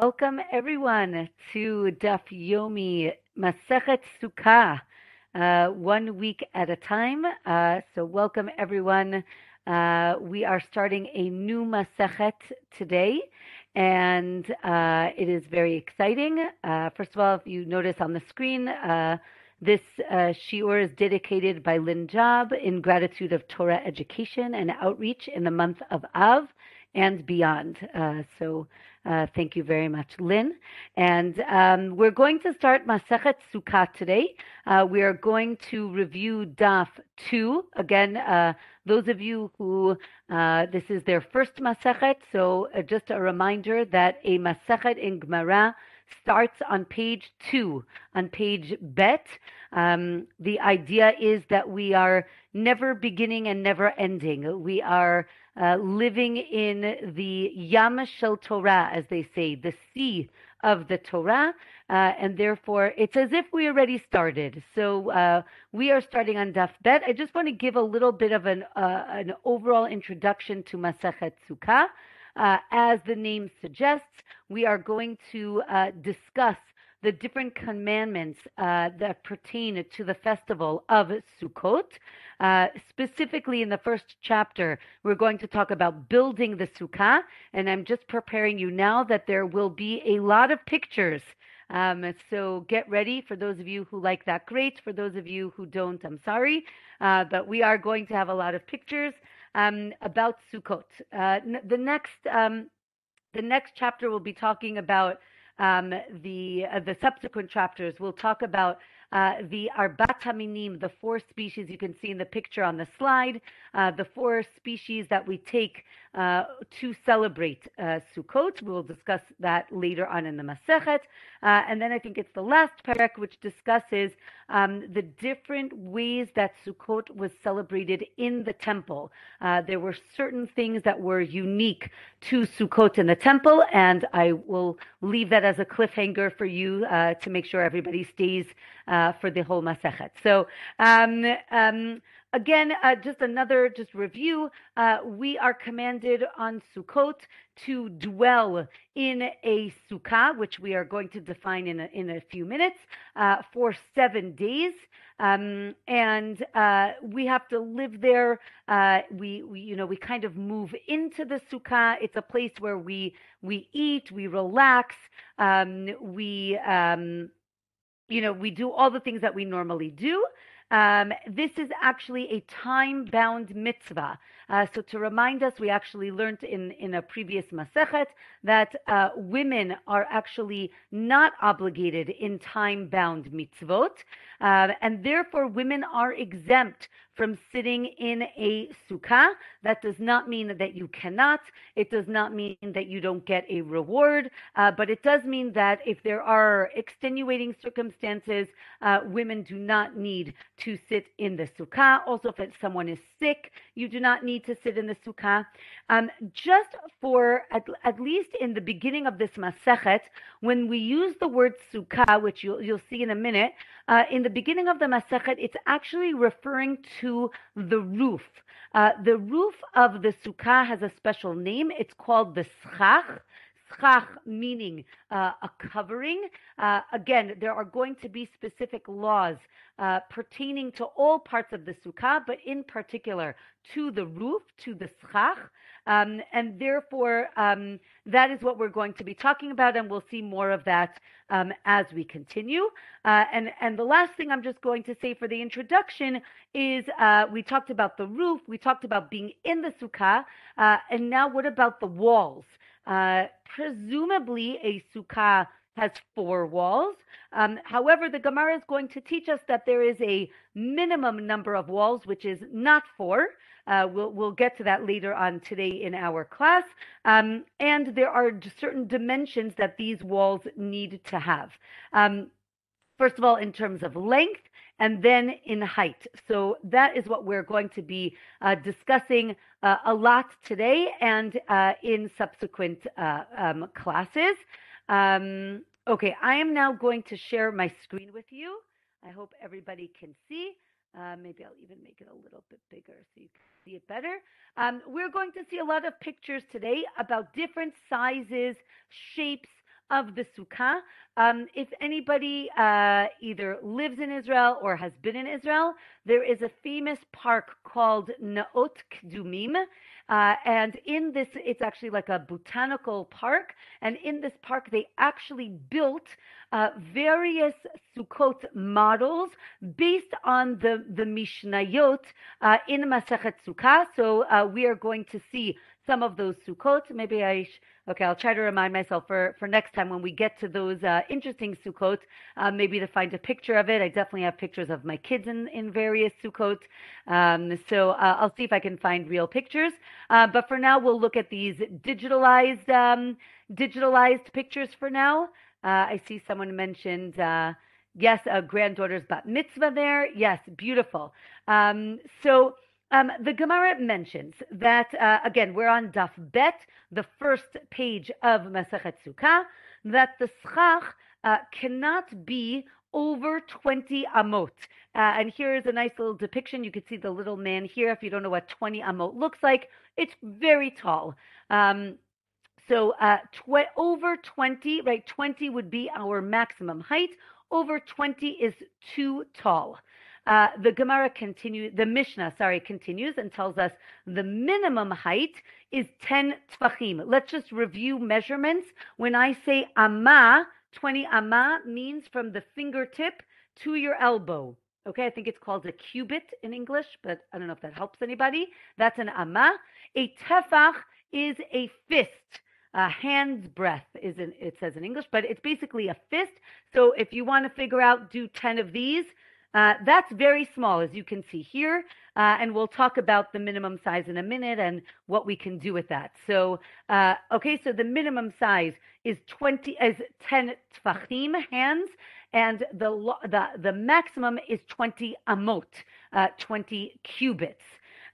Welcome everyone to Daf Yomi Masechet Sukkah, uh, one week at a time. Uh, so welcome everyone. Uh, we are starting a new Masechet today, and uh, it is very exciting. Uh, first of all, if you notice on the screen, uh, this shiur is dedicated by Lynn Job in gratitude of Torah education and outreach in the month of Av and beyond. So uh, thank you very much, Lynn. And um, we're going to start Masechet Sukkah today. Uh, we are going to review Daf 2. Again, uh, those of you who uh, this is their first Masechet, so uh, just a reminder that a Masechet in Gemara starts on page 2, on page Bet. Um, the idea is that we are never beginning and never ending. We are uh, living in the Yam Shel Torah, as they say, the sea of the Torah, uh, and therefore it's as if we already started. So uh, we are starting on Daf Bet. I just want to give a little bit of an uh, an overall introduction to Masechet Sukkah. Uh, as the name suggests, we are going to uh, discuss the different commandments that pertain to the festival of Sukkot. Uh, specifically, in the first chapter, we're going to talk about building the sukkah, and I'm just preparing you now that there will be a lot of pictures. Um, so get ready for those of you who like that. Great. For those of you who don't, I'm sorry, uh, but we are going to have a lot of pictures um, about Sukkot. Uh, n- the next um, the next chapter will be talking about um, the uh, the subsequent chapters. We'll talk about uh, the Arbat Haminim, the four species you can see in the picture on the slide, uh, the four species that we take uh, to celebrate uh, Sukkot. We'll discuss that later on in the Masechet. Uh, and then I think it's the last perek which discusses um, the different ways that Sukkot was celebrated in the temple. Uh, there were certain things that were unique to Sukkot in the temple, and I will leave that as a cliffhanger for you to make sure everybody stays uh, for the whole Masechet. So, um, um, again, uh, just another just review. Uh, we are commanded on Sukkot to dwell in a sukkah, which we are going to define in a, in a few minutes, uh, for seven days. Um, and uh, we have to live there. Uh, we, we, you know, we kind of move into the sukkah. It's a place where we we eat, we relax, um, we um, you know, we do all the things that we normally do. Um, this is actually a time bound mitzvah. Uh, so, to remind us, we actually learned in, in a previous Masechet that uh, women are actually not obligated in time bound mitzvot, uh, and therefore women are exempt from sitting in a sukkah. That does not mean that you cannot. It does not mean that you don't get a reward, uh, but it does mean that if there are extenuating circumstances, uh, women do not need to sit in the sukkah. Also, if someone is sick, you do not need to sit in the sukkah. Um, just for at, at least in the beginning of this masechet, when we use the word sukkah, which you'll, you'll see in a minute, uh, in the beginning of the masechet, it's actually referring to the roof. Uh, the roof of the sukkah has a special name. It's called the schach schach meaning uh, a covering. Uh, again, there are going to be specific laws uh, pertaining to all parts of the sukkah, but in particular to the roof, to the schach. Um, and therefore, um, that is what we're going to be talking about, and we'll see more of that um, as we continue. Uh, and, and the last thing I'm just going to say for the introduction is uh, we talked about the roof, we talked about being in the sukkah, uh, and now what about the walls? Uh, presumably, a sukkah has four walls. Um, however, the Gemara is going to teach us that there is a minimum number of walls, which is not four. Uh, we'll, we'll get to that later on today in our class. Um, and there are certain dimensions that these walls need to have. Um, first of all, in terms of length, and then in height. So that is what we're going to be uh, discussing uh, a lot today and uh, in subsequent uh, um, classes. Um, okay, I am now going to share my screen with you. I hope everybody can see. Uh, maybe I'll even make it a little bit bigger so you can see it better. Um, we're going to see a lot of pictures today about different sizes, shapes of the Sukkah. Um, if anybody uh, either lives in Israel or has been in Israel, there is a famous park called Neot Kedumim. Uh, and in this, it's actually like a botanical park. And in this park, they actually built uh, various Sukkot models based on the, the Mishnayot uh, in Masechet Sukkah. So uh, we are going to see some of those Sukkot. Maybe I, sh- okay, I'll try to remind myself for, for next time when we get to those uh, interesting Sukkot, uh, maybe to find a picture of it. I definitely have pictures of my kids in, in various Sukkot. Um, so uh, I'll see if I can find real pictures. Uh, but for now, we'll look at these digitalized, um, digitalized pictures for now. Uh, I see someone mentioned, uh, yes, a granddaughter's bat mitzvah there. Yes, beautiful. Um, so, um, the Gemara mentions that, uh, again, we're on Daf Bet, the first page of Masachet Sukkah, that the schach uh, cannot be over 20 amot. Uh, and here's a nice little depiction. You can see the little man here. If you don't know what 20 amot looks like, it's very tall. Um, so uh, tw- over 20, right? 20 would be our maximum height. Over 20 is too tall. Uh, the Gemara continues, the Mishnah, sorry, continues and tells us the minimum height is 10 tfachim. Let's just review measurements. When I say amma, 20 amma means from the fingertip to your elbow. Okay, I think it's called a cubit in English, but I don't know if that helps anybody. That's an amma. A tefach is a fist. A hand's breadth is it says in English, but it's basically a fist. So if you want to figure out, do 10 of these, uh, that's very small, as you can see here. Uh, and we'll talk about the minimum size in a minute and what we can do with that. So, uh, okay, so the minimum size is 20, is 10 tfachim, hands, and the, the, the maximum is 20 amot, uh, 20 cubits.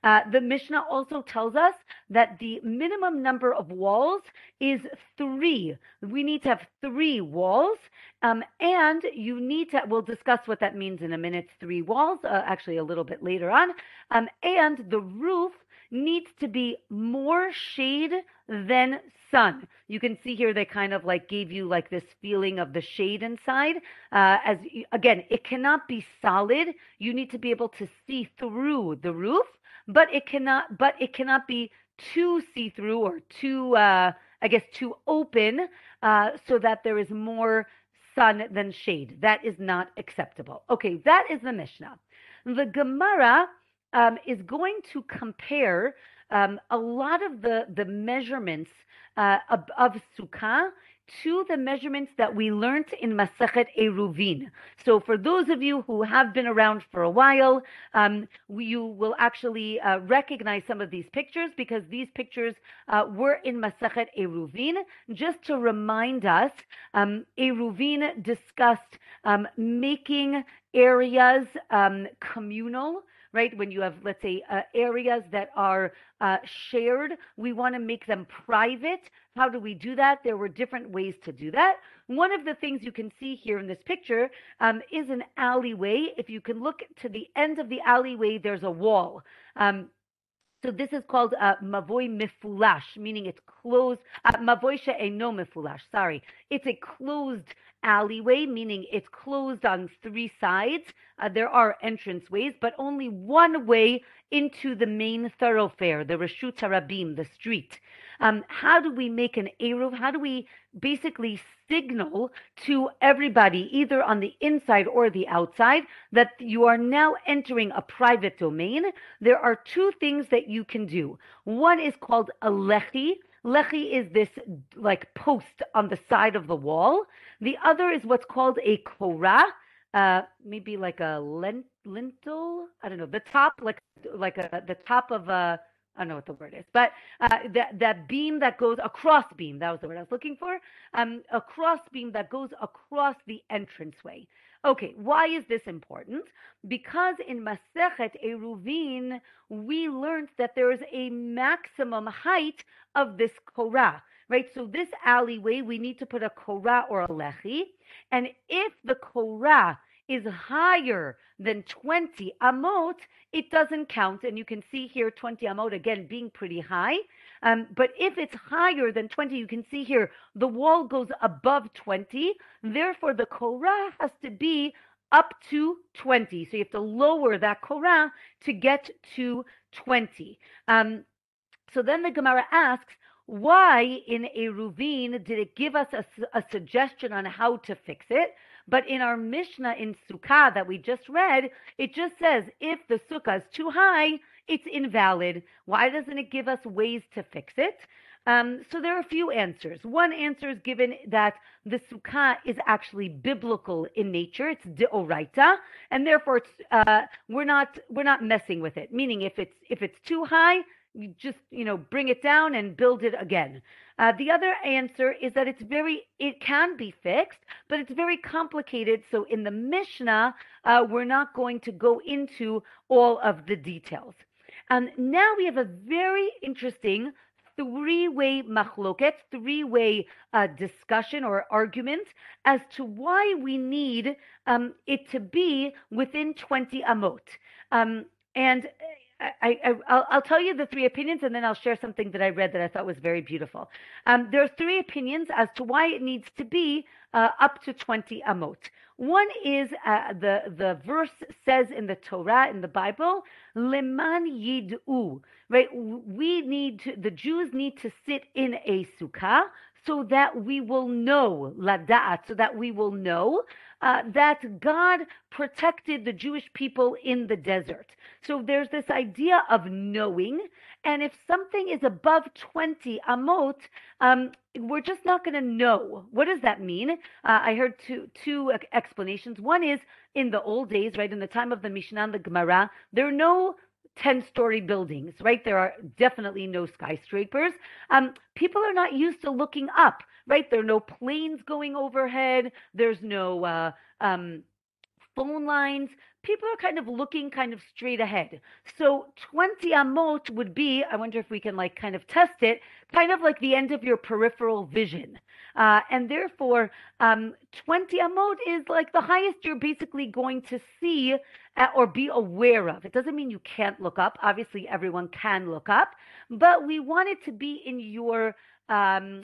Uh, the Mishnah also tells us that the minimum number of walls is three. We need to have three walls, um, and you need to. We'll discuss what that means in a minute. Three walls, uh, actually, a little bit later on, um, and the roof needs to be more shade than sun. You can see here they kind of like gave you like this feeling of the shade inside. Uh, as again, it cannot be solid. You need to be able to see through the roof but it cannot but it cannot be too see-through or too uh, I guess too open uh, so that there is more sun than shade. That is not acceptable. Okay, that is the Mishnah. The Gemara um, is going to compare um, a lot of the the measurements uh, of, of sukkah to the measurements that we learned in Masachet Eruvin. So, for those of you who have been around for a while, um, you will actually uh, recognize some of these pictures because these pictures uh, were in Masachet Eruvin. Just to remind us, um, Eruvin discussed um, making areas um, communal right? When you have, let's say, uh, areas that are uh, shared, we want to make them private. How do we do that? There were different ways to do that. One of the things you can see here in this picture um, is an alleyway. If you can look to the end of the alleyway, there's a wall. Um, so this is called uh, mifulash, meaning it's closed. Uh, she'eno mifulash. Sorry, it's a closed alleyway, meaning it's closed on three sides. Uh, there are entrance ways, but only one way into the main thoroughfare, the Reshut Harabim, the street. Um, how do we make an Eruv? How do we basically signal to everybody, either on the inside or the outside, that you are now entering a private domain? There are two things that you can do. One is called a lechi. Lechi is this like post on the side of the wall. The other is what's called a korah, uh, maybe like a lintel. I don't know the top, like like a, the top of a. I don't know what the word is, but uh, that that beam that goes across beam. That was the word I was looking for. Um, a cross beam that goes across the entranceway. Okay, why is this important? Because in Masechet Eruvin, we learned that there is a maximum height of this korah right? So this alleyway, we need to put a korah or a lechi. And if the korah is higher than 20 amot, it doesn't count. And you can see here 20 amot again being pretty high. Um, but if it's higher than 20, you can see here the wall goes above 20. Therefore, the korah has to be up to 20. So you have to lower that korah to get to 20. Um, so then the Gemara asks, why in a Eruvin did it give us a, a, suggestion on how to fix it? But in our Mishnah in Sukkah that we just read, it just says if the sukkah is too high, it's invalid. Why doesn't it give us ways to fix it? Um, so there are a few answers. One answer is given that the sukkah is actually biblical in nature; it's deoraita, and therefore uh, we're not we're not messing with it. Meaning, if it's if it's too high, you just you know bring it down and build it again. Uh, the other answer is that it's very it can be fixed but it's very complicated. So in the mishnah uh, we're not going to go into all of the details. And now we have a very interesting three-way machloket, three-way uh, discussion or argument as to why we need um, it to be within 20 amot. Um, and I, I, will tell you the three opinions and then I'll share something that I read that I thought was very beautiful. Um, there are three opinions as to why it needs to be uh, up to 20 amot. One is uh, the, the verse says in the Torah, in the Bible, leman yid'u, right? We need to, the Jews need to sit in a sukkah so that we will know, lada'at, so that we will know uh, that God protected the Jewish people in the desert. So there's this idea of knowing. And if something is above 20 amot, um, we're just not going to know. What does that mean? Uh, I heard two, two explanations. One is in the old days, right, in the time of the Mishnah and the Gemara, there are no 10 story buildings, right? There are definitely no skyscrapers. Um, people are not used to looking up, right? There are no planes going overhead. There's no uh, um, phone lines. People are kind of looking kind of straight ahead. So 20 amot would be, I wonder if we can like kind of test it, kind of like the end of your peripheral vision. Uh, and therefore, um, 20 amot is like the highest you're basically going to see uh, or be aware of. It doesn't mean you can't look up. Obviously, everyone can look up, but we want it to be in your um,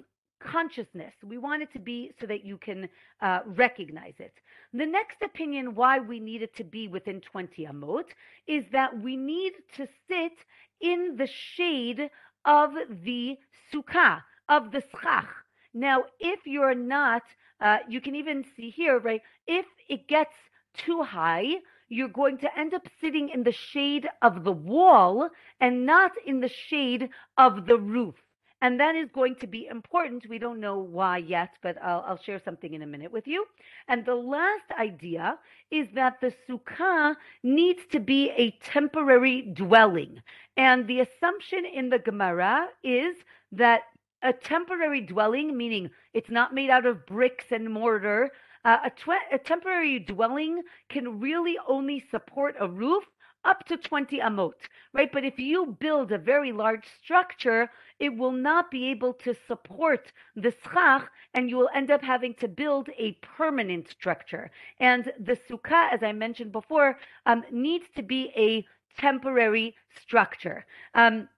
consciousness. We want it to be so that you can uh, recognize it. The next opinion why we need it to be within 20 amot is that we need to sit in the shade of the sukkah, of the schach. Now, if you're not, uh, you can even see here, right? If it gets too high, you're going to end up sitting in the shade of the wall and not in the shade of the roof. And that is going to be important. We don't know why yet, but I'll, I'll, share something in a minute with you. And the last idea is that the sukkah needs to be a temporary dwelling. And the assumption in the Gemara is that a temporary dwelling, meaning it's not made out of bricks and mortar, uh, a, tw- a temporary dwelling can really only support a roof up to 20 amot, right? But if you build a very large structure, it will not be able to support the schach, and you will end up having to build a permanent structure. And the sukkah, as I mentioned before, um, needs to be a temporary structure. Um,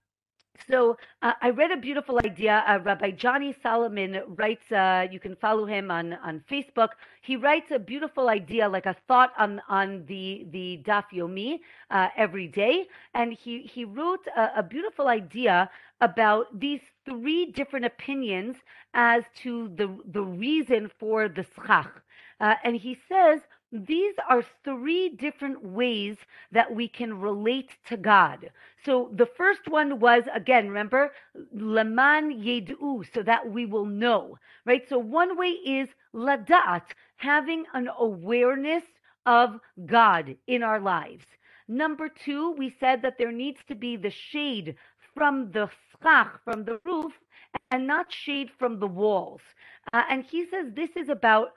so uh, I read a beautiful idea. Uh, Rabbi Johnny Solomon writes. Uh, you can follow him on on Facebook. He writes a beautiful idea, like a thought on on the the Daf Yomi uh, every day, and he he wrote a, a beautiful idea about these three different opinions as to the the reason for the schach. Uh, and he says these are three different ways that we can relate to God. So the first one was, again, remember, leman yedu, so that we will know, right? So one way is ladat, having an awareness of God in our lives. Number two, we said that there needs to be the shade from the schach, from the roof, and not shade from the walls. Uh, and he says this is about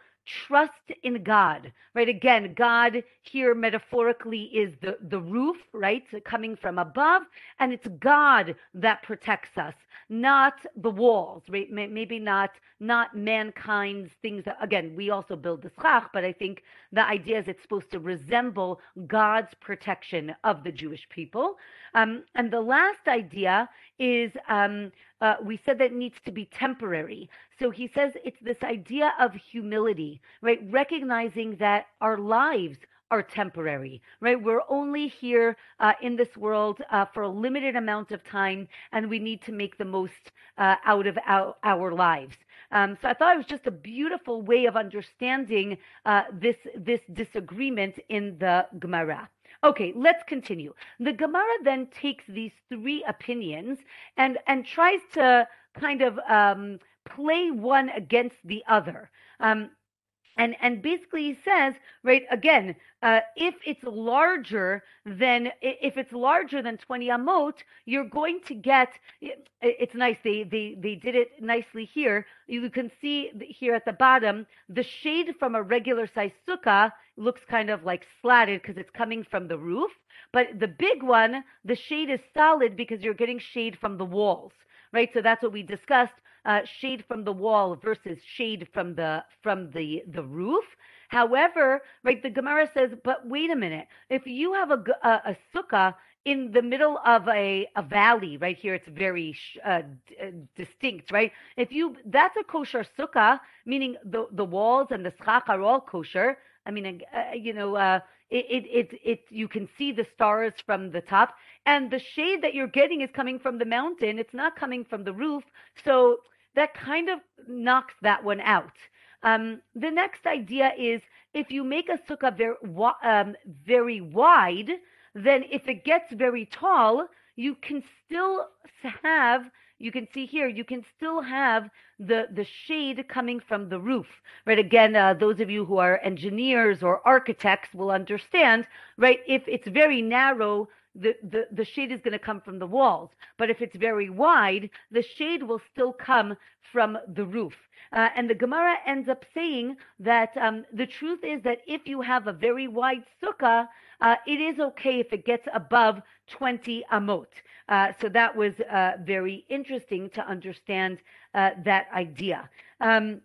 trust in God, right? Again, God here metaphorically is the, the roof, right? Coming from above, and it's God that protects us, not the walls, right? Maybe not not mankind's things. That, again, we also build the schach, but I think the idea is it's supposed to resemble God's protection of the Jewish people. Um, and the last idea is um, uh, we said that needs to be temporary. So he says it's this idea of humility, right? Recognizing that our lives are temporary, right? We're only here uh, in this world uh, for a limited amount of time, and we need to make the most uh, out of our, our lives. Um, so I thought it was just a beautiful way of understanding uh, this this disagreement in the Gemara. Okay, let's continue. The Gemara then takes these three opinions and and tries to kind of um, play one against the other. Um, and and basically he says right again uh, if it's larger than if it's larger than 20 amot you're going to get it's nice they they they did it nicely here. You can see here at the bottom the shade from a regular size sukkah looks kind of like slatted because it's coming from the roof but the big one the shade is solid because you're getting shade from the walls right? So that's what we discussed uh, shade from the wall versus shade from the from the the roof. However, right, the Gemara says, but wait a minute. If you have a a, a sukkah in the middle of a, a valley, right here, it's very uh, d- uh, distinct, right? If you that's a kosher sukkah, meaning the the walls and the schach are all kosher. I mean, uh, you know, uh, it, it, it, it, you can see the stars from the top, and the shade that you're getting is coming from the mountain. It's not coming from the roof. So that kind of knocks that one out. Um, the next idea is if you make a sukkah very, um, very wide, then if it gets very tall, you can still have you can see here you can still have the the shade coming from the roof right again uh, those of you who are engineers or architects will understand right if it's very narrow the, the, the shade is going to come from the walls. But if it's very wide, the shade will still come from the roof. Uh, and the Gemara ends up saying that um, the truth is that if you have a very wide sukkah, uh, it is okay if it gets above 20 amot. Uh, so that was uh, very interesting to understand uh, that idea. Um,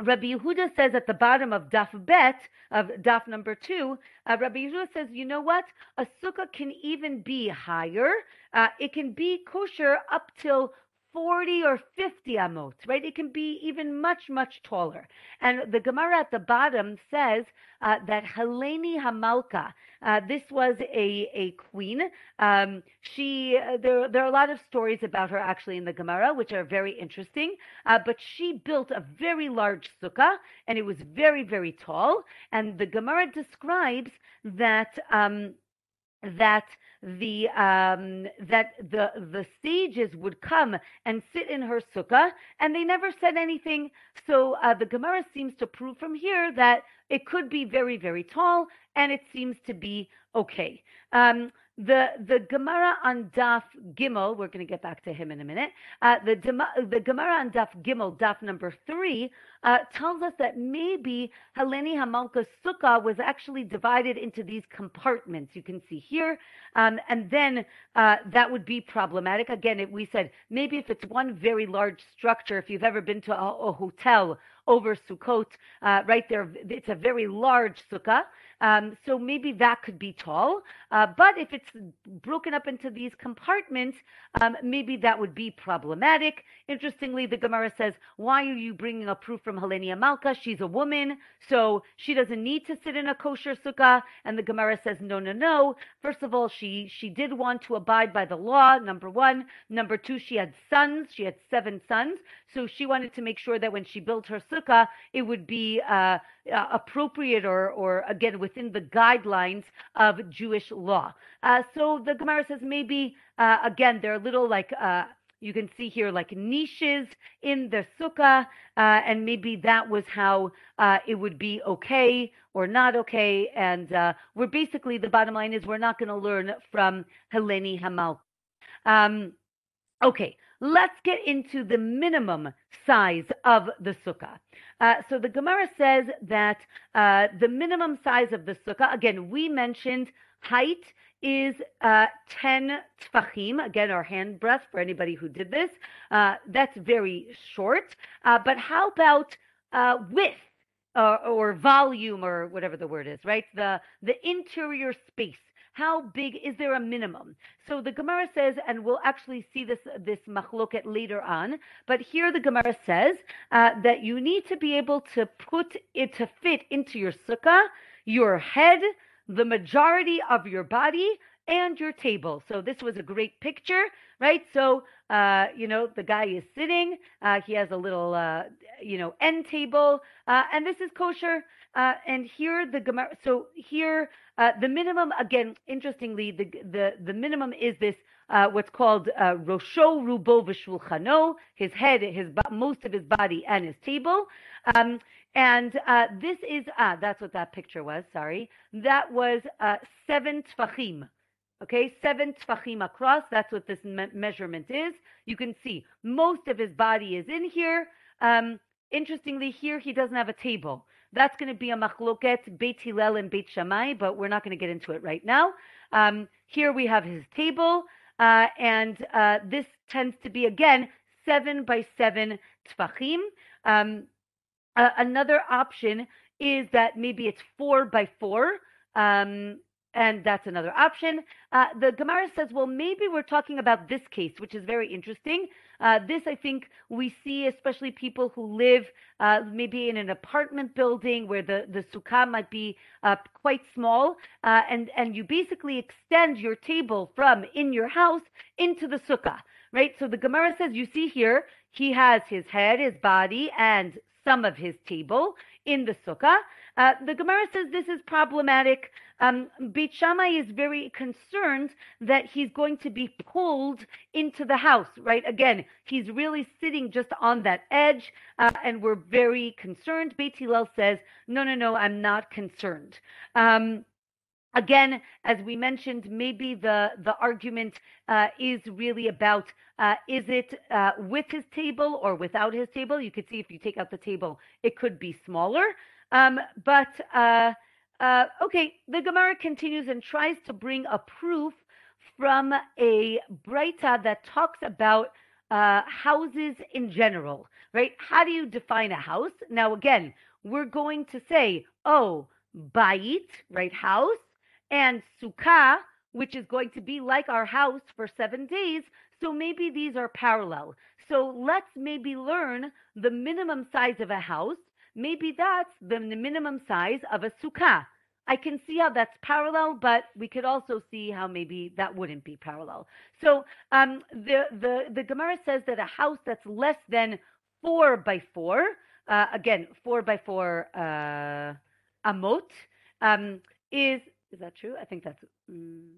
Rabbi Yehuda says at the bottom of Daf Bet, of Daf number two, uh, Rabbi Yehuda says, you know what? A sukkah can even be higher. Uh, it can be kosher up till 40 or 50 amot, right? It can be even much, much taller. And the Gemara at the bottom says uh, that Heleni Hamalka, uh, this was a, a queen. Um, she uh, there there are a lot of stories about her actually in the Gemara, which are very interesting. Uh, but she built a very large sukkah, and it was very, very tall. And the Gemara describes that. Um, that the um, that the the sages would come and sit in her sukkah, and they never said anything. So uh, the Gemara seems to prove from here that it could be very very tall, and it seems to be okay. Um, the the Gemara on Daf Gimel, we're going to get back to him in a minute. Uh, the the Gemara on Daf Gimel, Daf number three, uh, tells us that maybe Heleni Hamalka sukkah was actually divided into these compartments. You can see here, um, and then uh, that would be problematic. Again, it, we said maybe if it's one very large structure, if you've ever been to a, a hotel over Sukkot, uh, right there, it's a very large sukkah. Um, so maybe that could be tall. Uh, but if it's broken up into these compartments, um, maybe that would be problematic. Interestingly, the Gemara says, why are you bringing a proof from Heleni Hamalka? She's a woman, so she doesn't need to sit in a kosher sukkah. And the Gemara says, no, no, no. First of all, she, she did want to abide by the law, number one. Number two, she had sons. She had seven sons. So she wanted to make sure that when she built her sukkah, it would be uh, appropriate or, or again within the guidelines of Jewish law. Uh, so the Gemara says maybe uh, again there are a little like uh, you can see here like niches in the sukkah, uh, and maybe that was how uh, it would be okay or not okay. And we're basically the bottom line is we're not going to learn from Heleni Hamal. Um, okay, let's get into the minimum size of the sukkah. Uh, so the Gemara says that uh, the minimum size of the sukkah, again, we mentioned height is uh, 10 tfachim, again, our hand breadth for anybody who did this. Uh, that's very short. Uh, but how about uh, width? Or, or volume or whatever the word is right the the interior space how big is there a minimum? So the Gemara says, and we'll actually see this this machloket later on. But here the Gemara says uh, that you need to be able to put it to fit into your sukkah, your head, the majority of your body, and your table. So this was a great picture, right? So uh, you know the guy is sitting. Uh, he has a little, uh, you know, end table, uh, and this is kosher. Uh, and here the Gemara. So here uh, the minimum again. Interestingly, the the the minimum is this. what's called rosho rubo v'shulchano, his head, his most of his body, and his table. Um, and this is ah, that's what that picture was. Sorry, that was seven tfachim. Okay, seven tfachim across. That's what this me- measurement is. You can see most of his body is in here. Um, interestingly, here he doesn't have a table. That's going to be a machloket Beit Hillel and Beit Shammai, but we're not going to get into it right now. Um, here we have his table, uh, and uh, this tends to be again seven by seven tfachim. Um, uh, another option is that maybe it's four by four. Um, and that's another option. Uh, the Gemara says, well, maybe we're talking about this case, which is very interesting. Uh, this, I think, we see especially people who live uh, maybe in an apartment building where the, the sukkah might be uh, quite small, uh, and, and you basically extend your table from in your house into the sukkah, right? So the Gemara says, you see here, he has his head, his body, and some of his table in the sukkah. Uh, the Gemara says this is problematic. Um, Beit Shammai is very concerned that he's going to be pulled into the house, right? Again, he's really sitting just on that edge, uh, and we're very concerned. Beit Hillel says, no, no, no, I'm not concerned. Um, again, as we mentioned, maybe the the argument uh, is really about uh, is it uh, with his table or without his table? You could see if you take out the table, it could be smaller. Um, but uh, okay, the Gemara continues and tries to bring a proof from a Breita that talks about uh, houses in general, right? How do you define a house? Now, again, we're going to say, oh, bait, right, house, and sukkah, which is going to be like our house for seven days. So maybe these are parallel. So let's maybe learn the minimum size of a house maybe that's the minimum size of a sukkah. I can see how that's parallel, but we could also see how maybe that wouldn't be parallel. So um, the the the Gemara says that a house that's less than four by four, uh, again four by four uh, amot, um, is is that true? I think that's. Mm,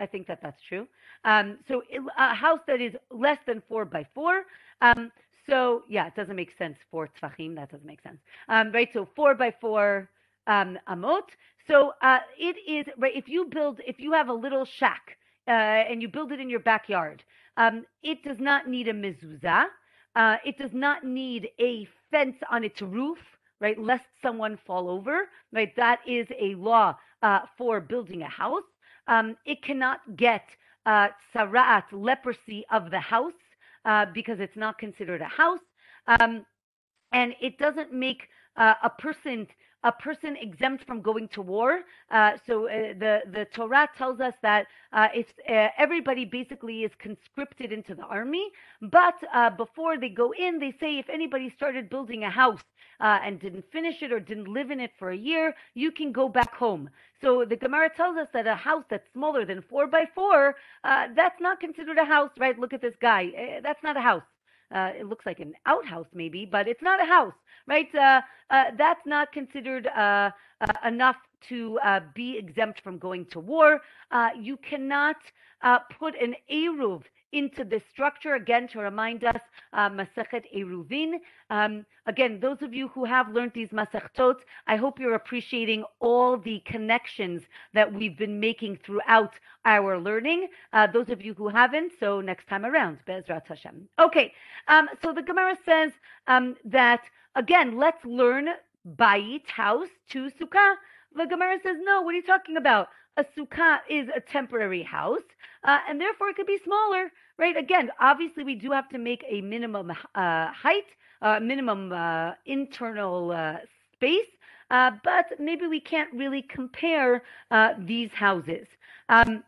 I think that that's true. Um, so a house that is less than four by four. Um, so yeah, it doesn't make sense for tfachim. That doesn't make sense, um, right? So four by four um, amot. So uh, it is right. If you build, if you have a little shack uh, and you build it in your backyard, um, it does not need a mezuzah. Uh, it does not need a fence on its roof, right? Lest someone fall over, right? That is a law uh, for building a house. Um, it cannot get uh, tzara'at leprosy of the house uh, because it's not considered a house. Um, and it doesn't make uh, a person a person exempt from going to war. Uh, so uh, the the Torah tells us that uh, if uh, everybody basically is conscripted into the army, but uh, before they go in, they say if anybody started building a house uh, and didn't finish it or didn't live in it for a year, you can go back home. So the Gemara tells us that a house that's smaller than four by four, that's not considered a house, right? Look at this guy. that's not a house. Uh, it looks like an outhouse maybe, but it's not a house, right? Uh, uh, that's not considered uh, uh, enough to uh, be exempt from going to war. you cannot put an eruv into this structure again to remind us uh, Masechet Eruvin. Um, again, those of you who have learned these Masechtot, I hope you're appreciating all the connections that we've been making throughout our learning. Uh, those of you who haven't, so next time around, Bezrat Hashem. Okay, um, so the Gemara says um, that again, let's learn Bayit house to Sukkah. The Gemara says, no, what are you talking about? A sukkah is a temporary house, uh, and therefore it could be smaller right? Again, obviously, we do have to make a minimum uh, height, uh, minimum uh, internal uh, space. uh, but maybe we can't really compare uh, these houses. Um,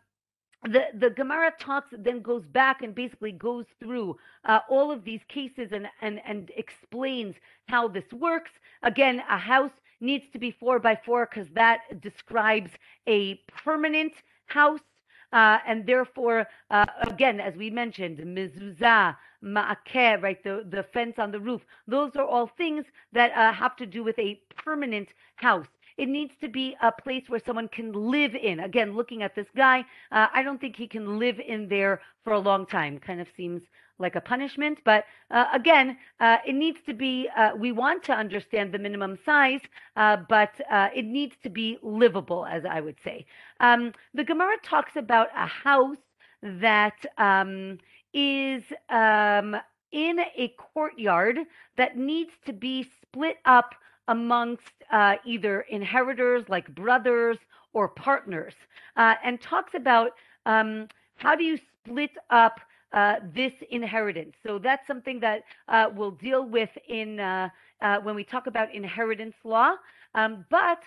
the the Gemara talks then goes back and basically goes through uh, all of these cases and and and explains how this works. Again, a house needs to be four by four because that describes a permanent house. Uh, and therefore, uh, again, as we mentioned, mezuzah, ma'akeh, right, the, the fence on the roof, those are all things that uh, have to do with a permanent house. It needs to be a place where someone can live in. Again, looking at this guy, uh, I don't think he can live in there for a long time. Kind of seems like a punishment. But uh, again, uh, it needs to be, uh, we want to understand the minimum size, uh, but uh, it needs to be livable, as I would say. Um, the Gemara talks about a house that um, is um, in a courtyard that needs to be split up amongst uh, either inheritors like brothers or partners, and talks about um, how do you split up uh, this inheritance. So that's something that uh, we'll deal with in uh, uh, when we talk about inheritance law. Um, but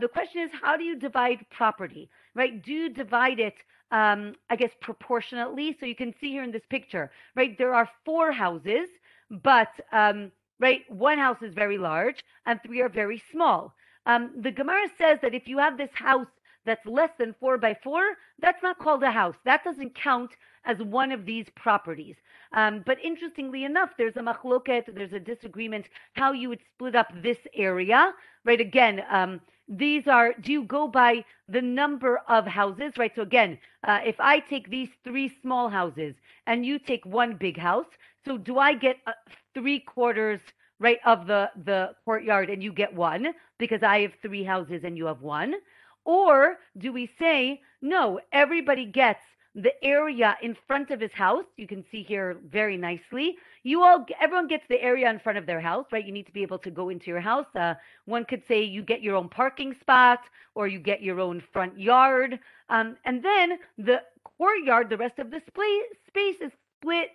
the question is, how do you divide property? Right? Do you divide it? Um, I guess proportionately. So you can see here in this picture, right? There are four houses, but um, right? One house is very large and three are very small. Um, the Gemara says that if you have this house that's less than four by four, that's not called a house. That doesn't count as one of these properties. Um, but interestingly enough, there's a machloket, there's a disagreement how you would split up this area, right? Again, um, these are, do you go by the number of houses, right? So again, uh, if I take these three small houses and you take one big house, so do I get uh, three quarters, right, of the, the courtyard and you get one because I have three houses and you have one? Or do we say, no, everybody gets the area in front of his house. You can see here very nicely. You all, everyone gets the area in front of their house, right? You need to be able to go into your house. Uh, one could say you get your own parking spot or you get your own front yard. Um, and then the courtyard, the rest of the space is split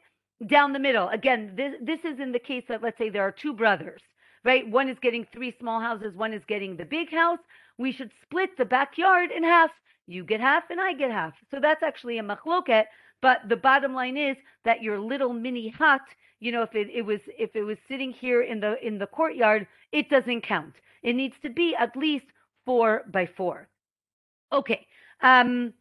down the middle. Again, this, this is in the case that let's say there are two brothers, right? One is getting three small houses, one is getting the big house. We should split the backyard in half you get half and I get half. So that's actually a machloket. But the bottom line is that your little mini hut, you know, if it, it was if it was sitting here in the in the courtyard, it doesn't count. It needs to be at least four by four. Okay. Um,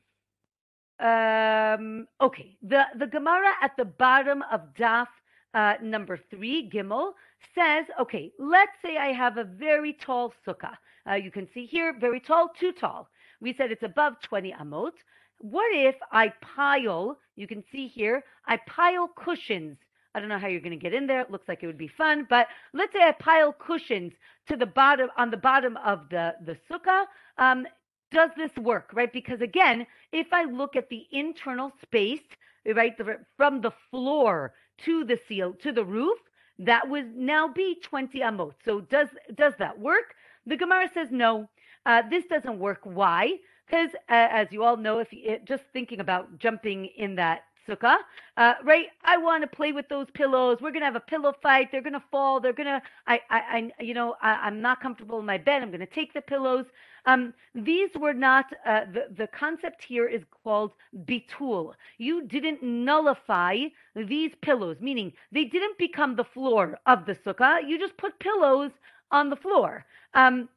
um, okay. The the Gemara at the bottom of Daf uh, number three, Gimel, says, okay, let's say I have a very tall sukkah. Uh, you can see here, very tall, too tall. We said it's above 20 amot. What if I pile, you can see here, I pile cushions. I don't know how you're going to get in there. It looks like it would be fun, but let's say I pile cushions to the bottom on the bottom of the the sukkah. Um, does this work, right? Because again, if I look at the internal space, right, from the floor to the seal to the roof, that would now be 20 amot. So does does that work? The Gemara says no. Uh, this doesn't work. Why? Because, uh, as you all know, if you, just thinking about jumping in that sukkah, uh, right? I want to play with those pillows. We're gonna have a pillow fight. They're gonna fall. They're gonna. I, I, I you know, I, am not comfortable in my bed. I'm gonna take the pillows. Um, these were not. Uh, the the concept here is called bitul. You didn't nullify these pillows, meaning they didn't become the floor of the sukkah. You just put pillows on the floor. Um,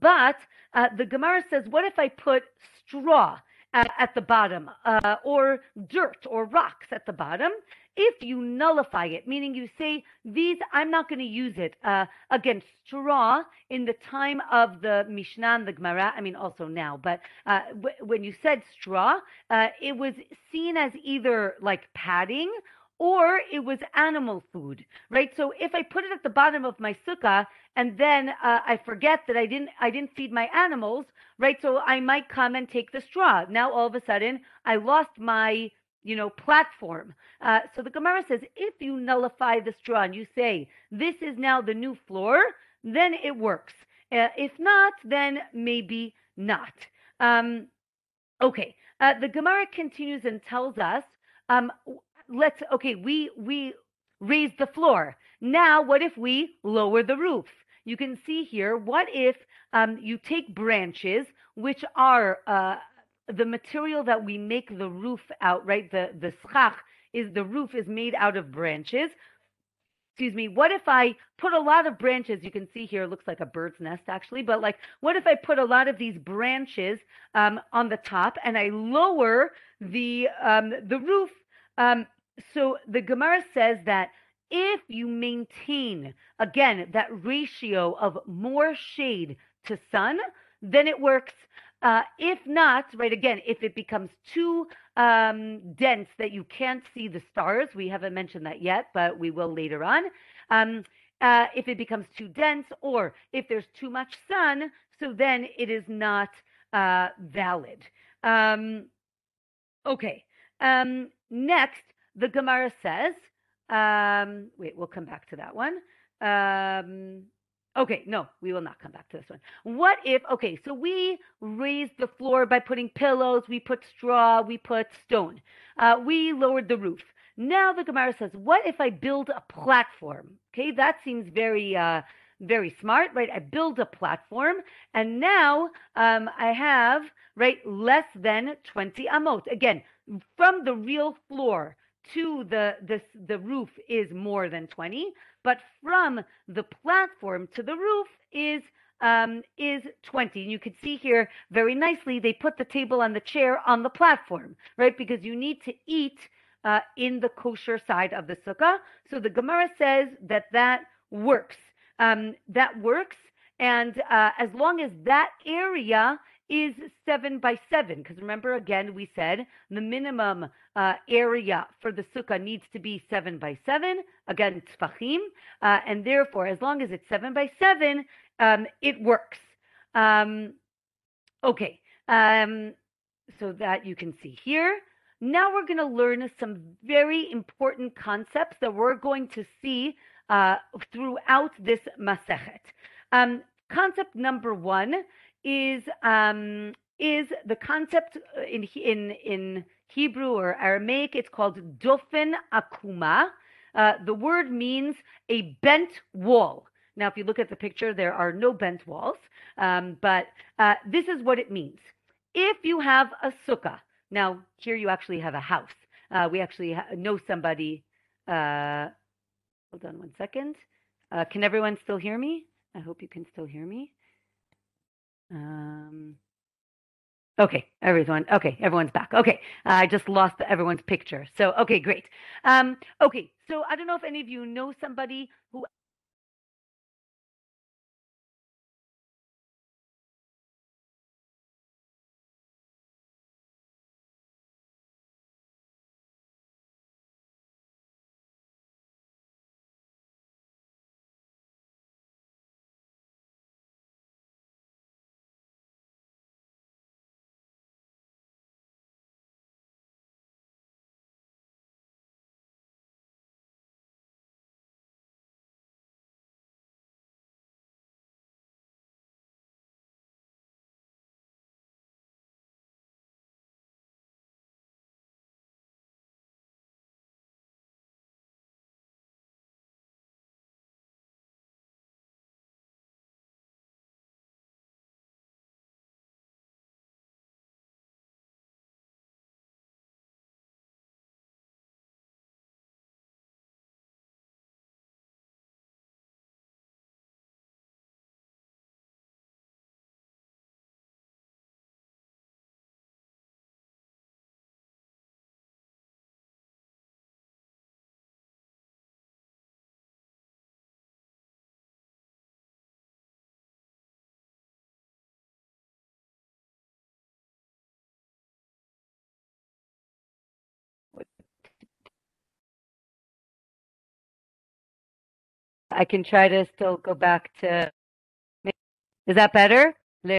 but uh, the Gemara says, what if I put straw at, at the bottom uh, or dirt or rocks at the bottom? If you nullify it, meaning you say, these, I'm not going to use it. Uh, again, straw in the time of the Mishnah and the Gemara, I mean, also now, but uh, w- when you said straw, uh, it was seen as either like padding or it was animal food, right? So if I put it at the bottom of my sukkah and then uh, I forget that I didn't I didn't feed my animals, right? So I might come and take the straw. Now all of a sudden I lost my you know platform. Uh, so the Gemara says if you nullify the straw and you say this is now the new floor, then it works. Uh, if not, then maybe not. Um, okay. Uh, the Gemara continues and tells us um, let's okay, we we raise the floor. Now, what if we lower the roof? you can see here, what if um, you take branches, which are uh, the material that we make the roof out, right? The the schach is the roof is made out of branches. Excuse me. What if I put a lot of branches? You can see here, looks like a bird's nest actually, but like, what if I put a lot of these branches um, on the top and I lower the um, the roof? Um, so the Gemara says that if you maintain again that ratio of more shade to sun, then it works. Uh, if not, right, again, if it becomes too um, dense that you can't see the stars, we haven't mentioned that yet, but we will later on. Um, uh, if it becomes too dense or if there's too much sun, so then it is not uh, valid. Um, okay. Um, next, the Gemara says, um, wait, we'll come back to that one. Um, Okay, no, we will not come back to this one. What if, okay, so we raised the floor by putting pillows, we put straw, we put stone, uh, we lowered the roof. Now the Gemara says, what if I build a platform? Okay, that seems very, uh, very smart, right? I build a platform, and now um, I have, right, less than 20 amot. Again, from the real floor to the, the, the roof is more than 20 but from the platform to the roof is um, is 20. And you can see here very nicely, they put the table and the chair on the platform, right? Because you need to eat uh, in the kosher side of the sukkah. So the Gemara says that that works. Um, that works. And uh, as long as that area is seven by seven. Because remember, again, we said the minimum uh, area for the sukkah needs to be seven by seven. Again, tfachim. Uh, and therefore, as long as it's seven by seven, um, it works. Um, okay. Um, so that you can see here. Now we're going to learn some very important concepts that we're going to see uh, throughout this Masechet. Um, concept number one is um, is the concept uh, in in in Hebrew or Aramaic. It's called dofen akuma. Uh, the word means a bent wall. Now, if you look at the picture, there are no bent walls, um, but uh, this is what it means. If you have a sukkah, now here you actually have a house. Uh, we actually ha- know somebody. Uh, hold on one second. Uh, can everyone still hear me? I hope you can still hear me. Um, okay, everyone. Okay, everyone's back. Okay, I just lost everyone's picture. So, okay, great. Um, okay, so I don't know if any of you know somebody who I can try to still go back to. Is that better?